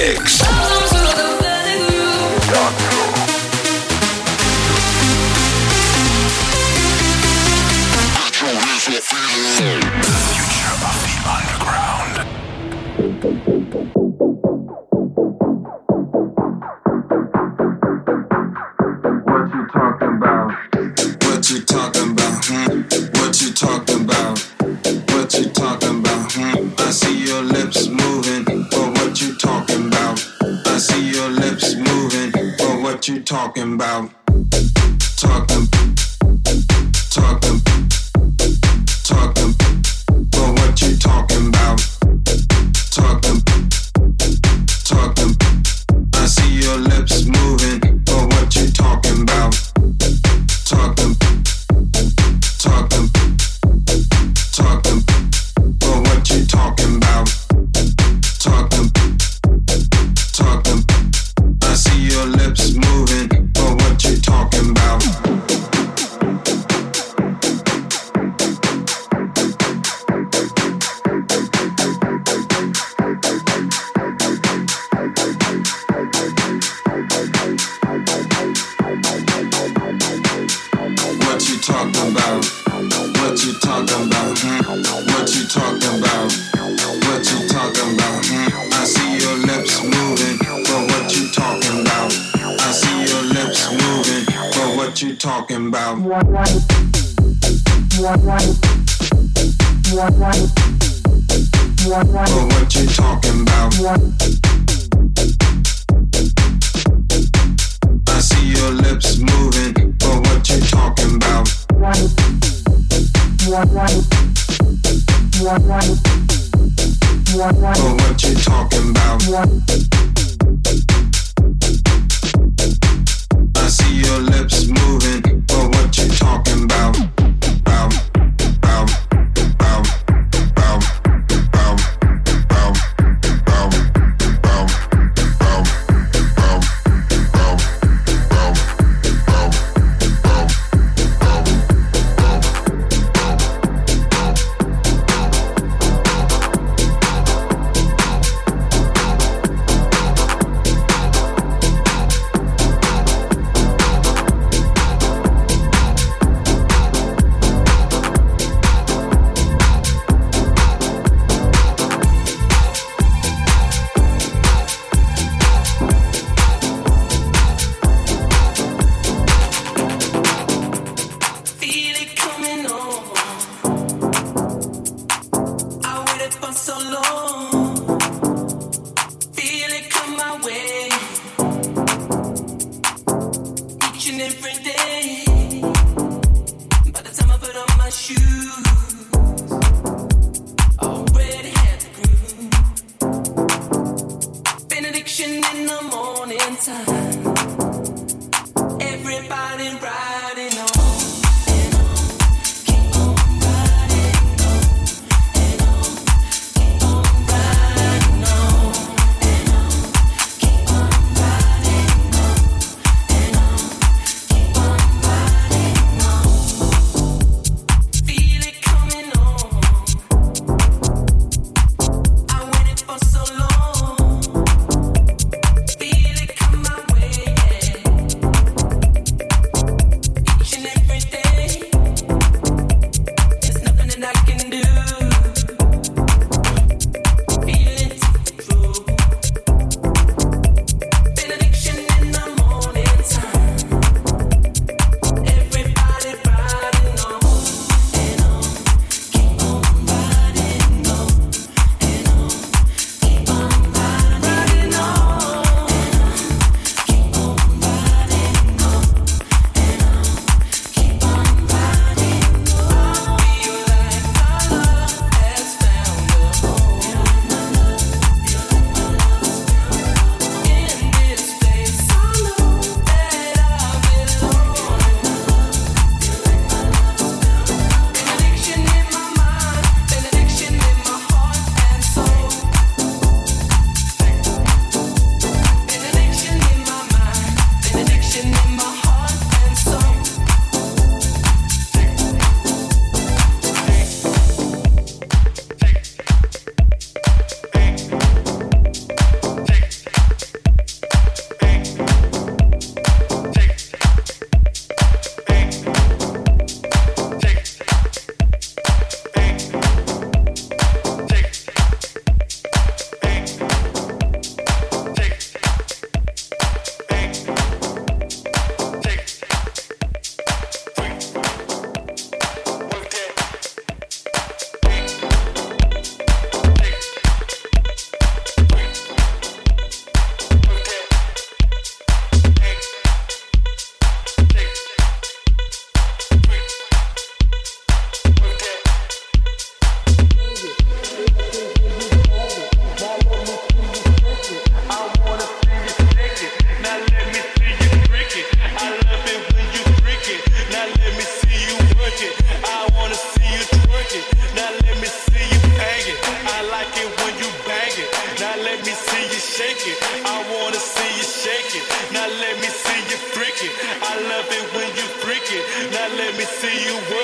mix. talking about what you're. I see your lips moving, but what you talking about?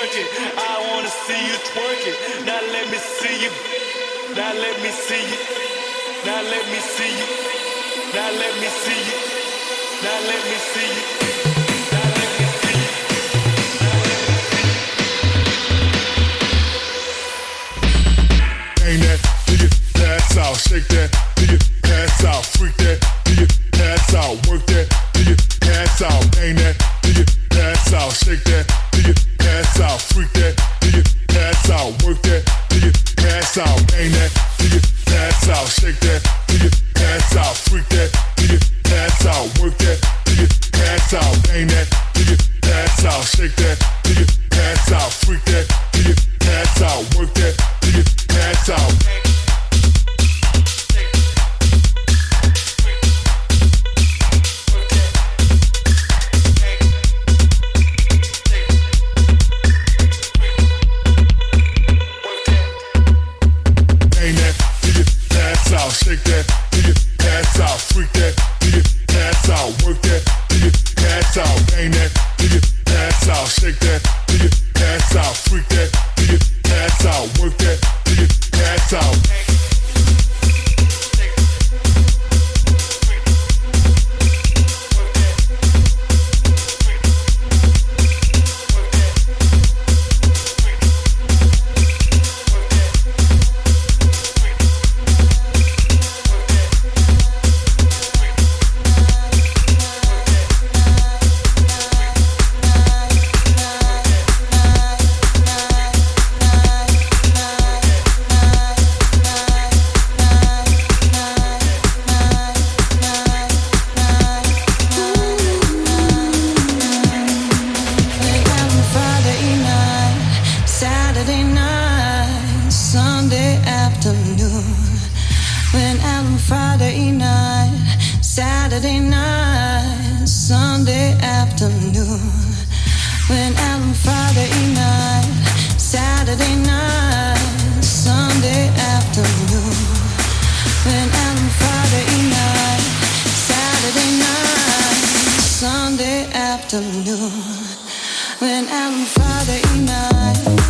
twerk it. I wanna see you twerk it. Now let me see you. Now let me see you. Now let me see you. Now let me see you. Now let me see you. Shake that. Friday night, Sunday afternoon. Went out on Friday night, Saturday night, Sunday afternoon. Went out on Friday night, Saturday night, Sunday afternoon. Went out on Friday night, Saturday night, Sunday afternoon. When I'm Friday night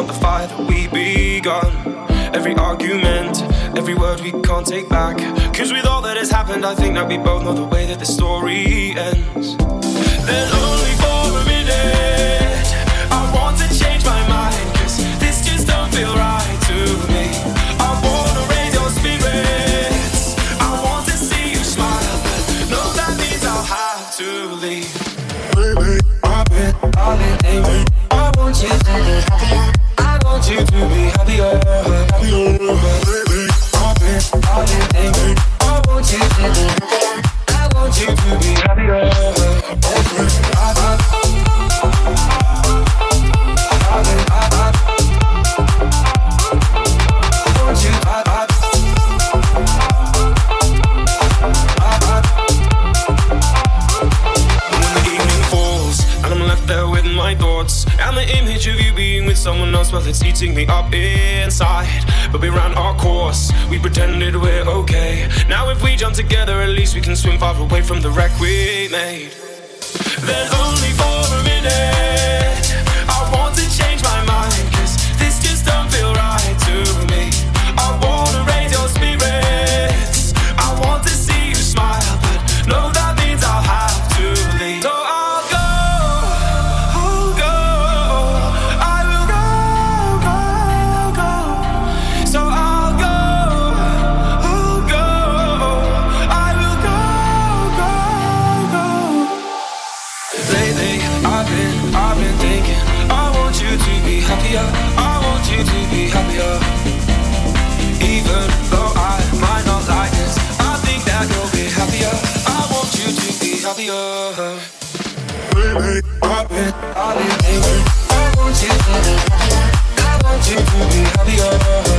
not the fire that we begun. Every argument, every word we can't take back. Cause with all that has happened, I think that we both know the way that the story ends. Then only for a minute, I want to change my mind. Cause this just don't feel right to me. I wanna raise your spirits, I want to see you smile. But no, that means I'll have to leave. I've been, I've been, I want you to be happy want you to be happier, happier, baby. I've been, I've been thinking. I want you to be, happier. I want you to be happier. There with my thoughts and the image of you being someone else while it's eating me up inside. But we ran our course, we pretended we're okay. Now, if we jump together, at least we can swim far away from the wreck we made. Then, only for a minute. you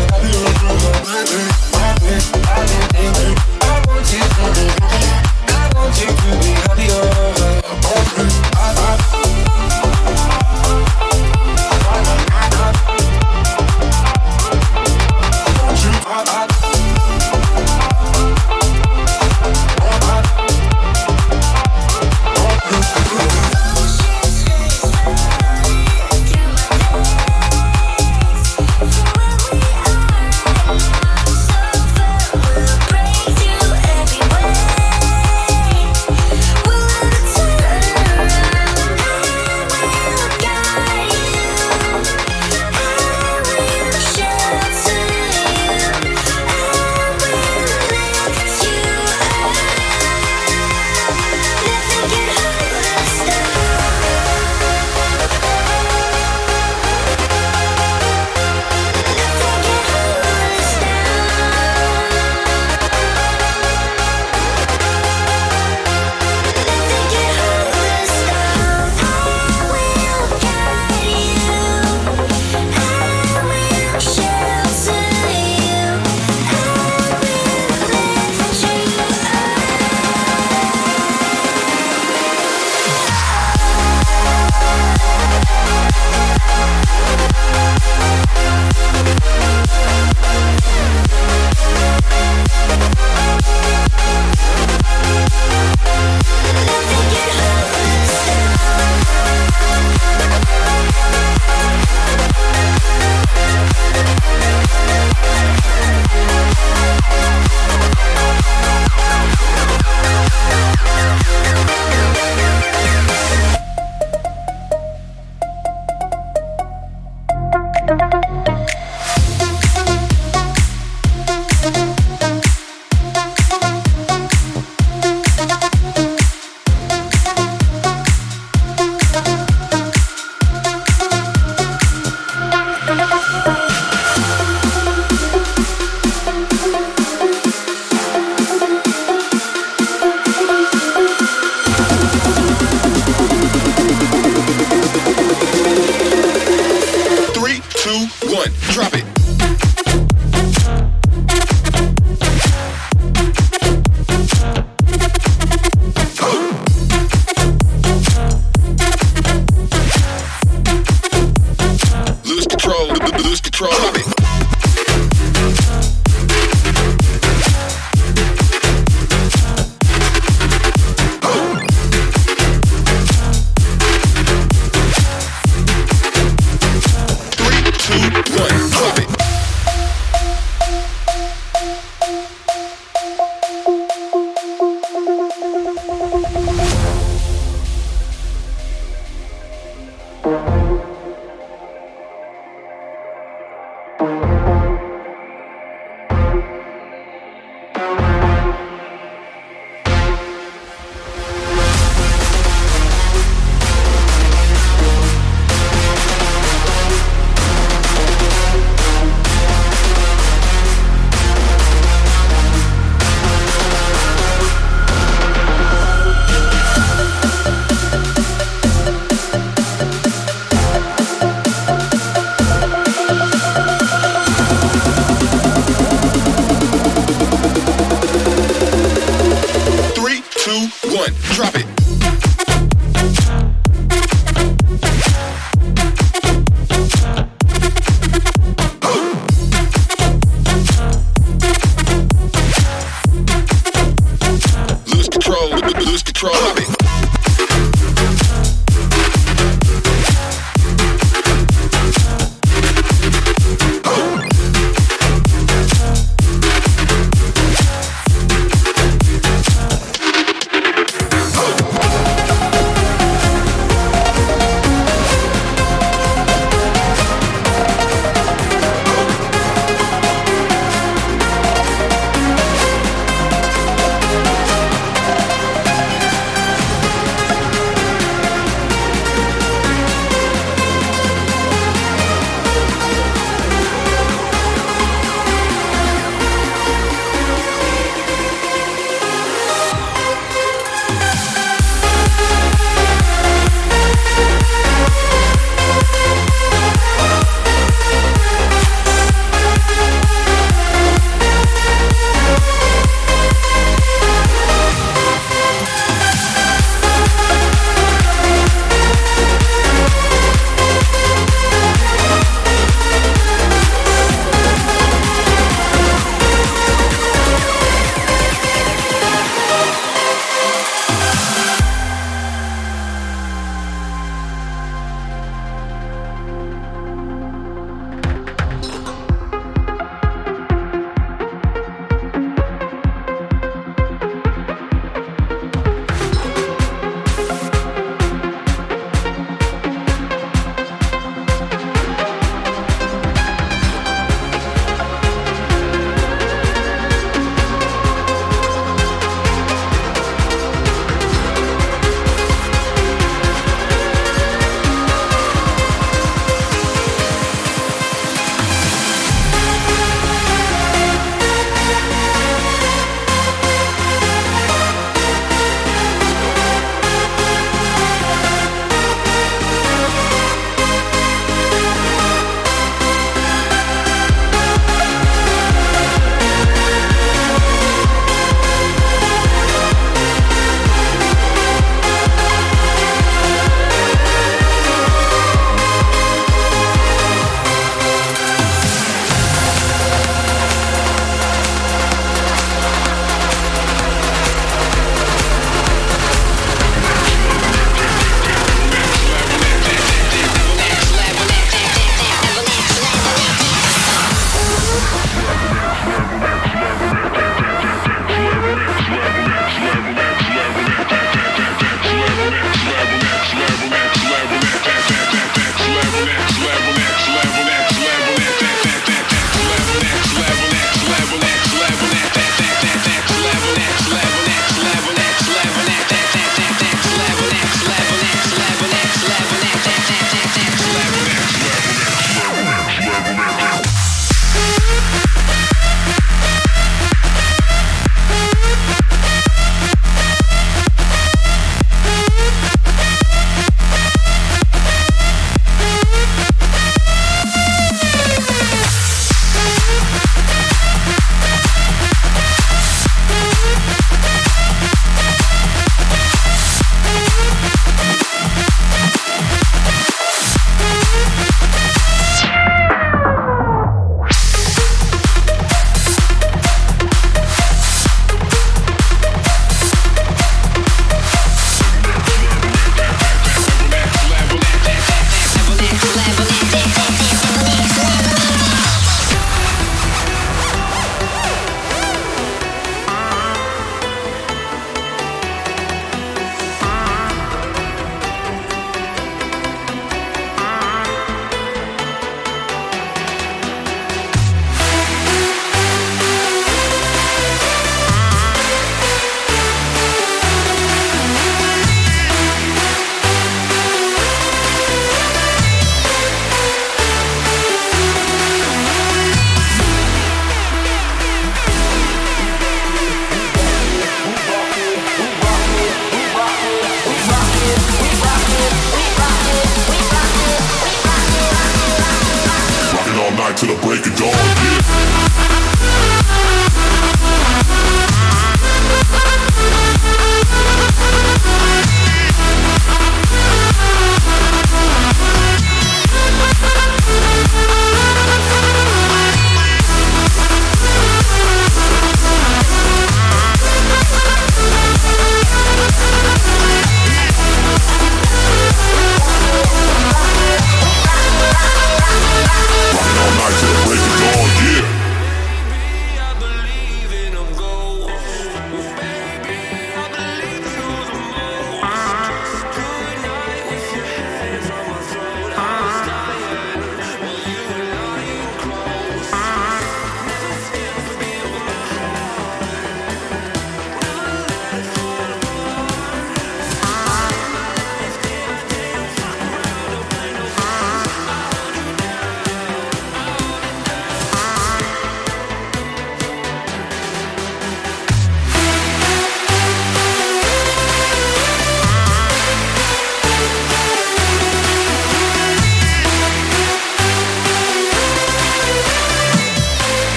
lose control of it.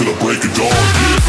No,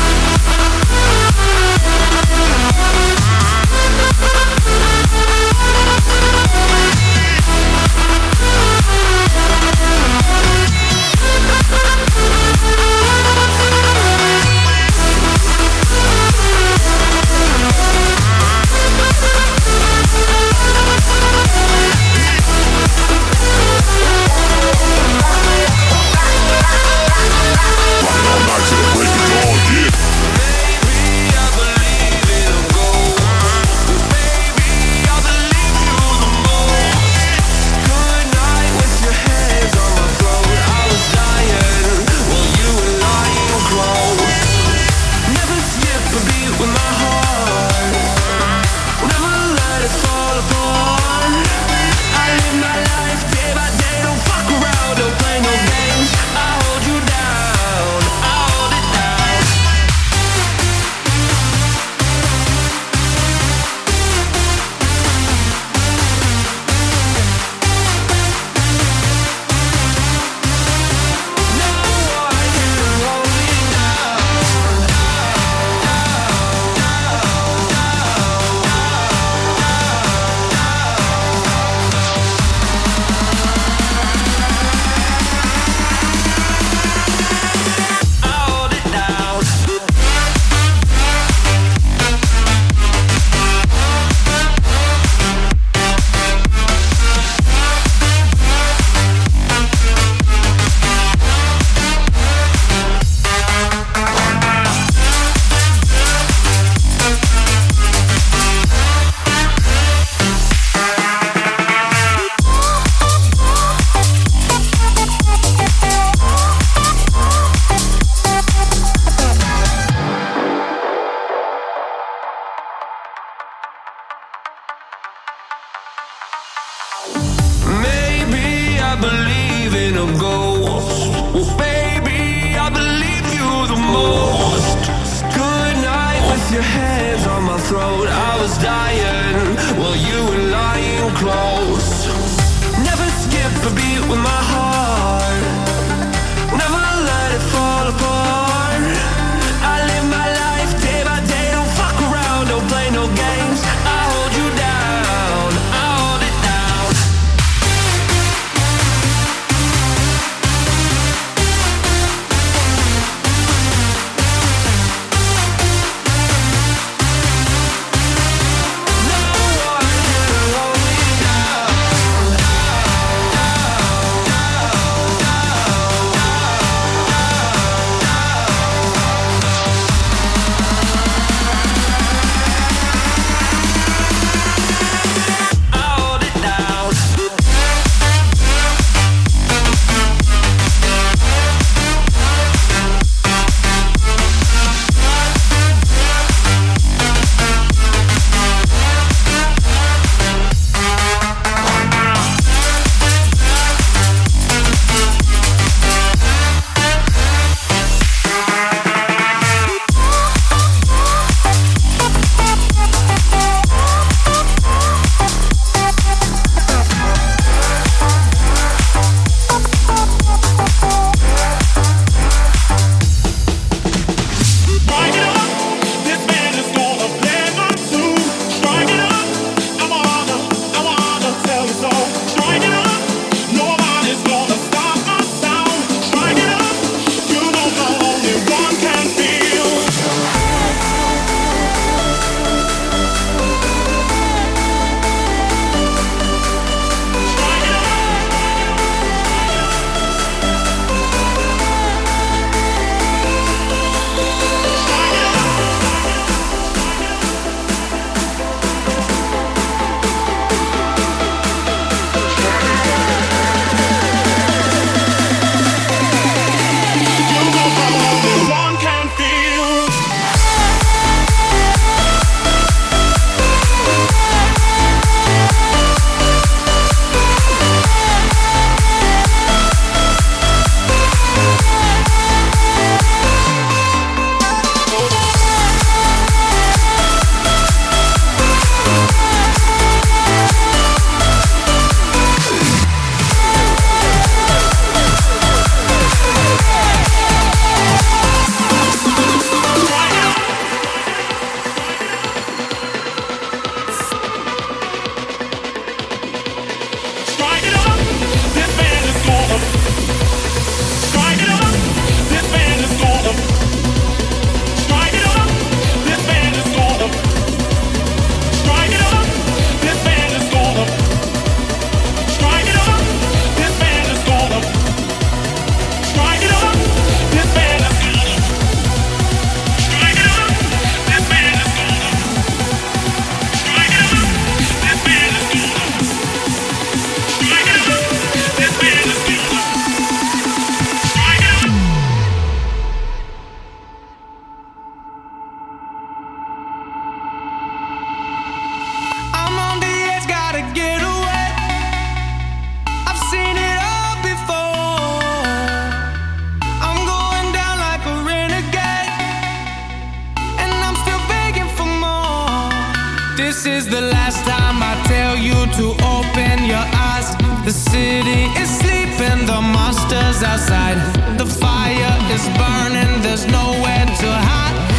This is the last time I tell you to open your eyes. The city is sleeping, the monsters outside. The fire is burning, there's nowhere to hide.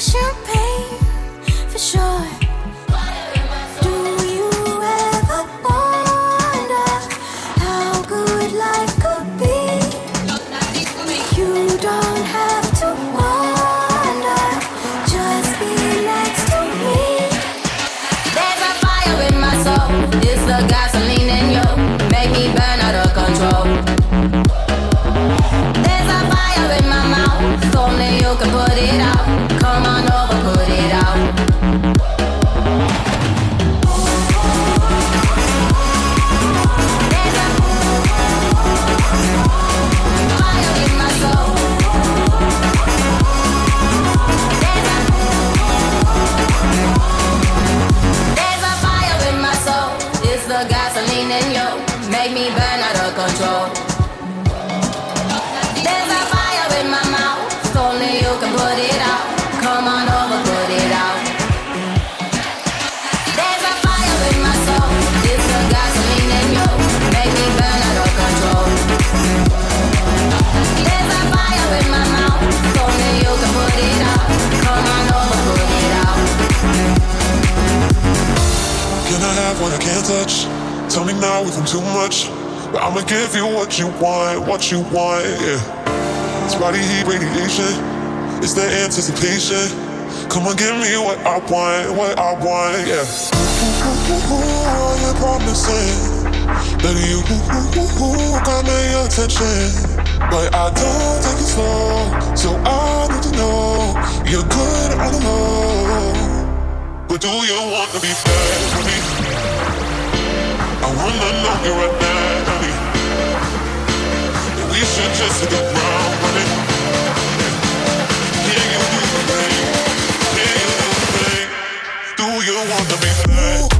champagne for sure. What you want, what you want, yeah. It's body heat radiation, it's the anticipation. Come on, give me what I want, what I want, yeah. All you promising that you got my attention, but I don't take it slow, so I need to know you're good all alone. But do you want to be bad with me? Honey should just hit the ground running. Yeah, you do the thing. Yeah, you do the thing. Do you want to be bad?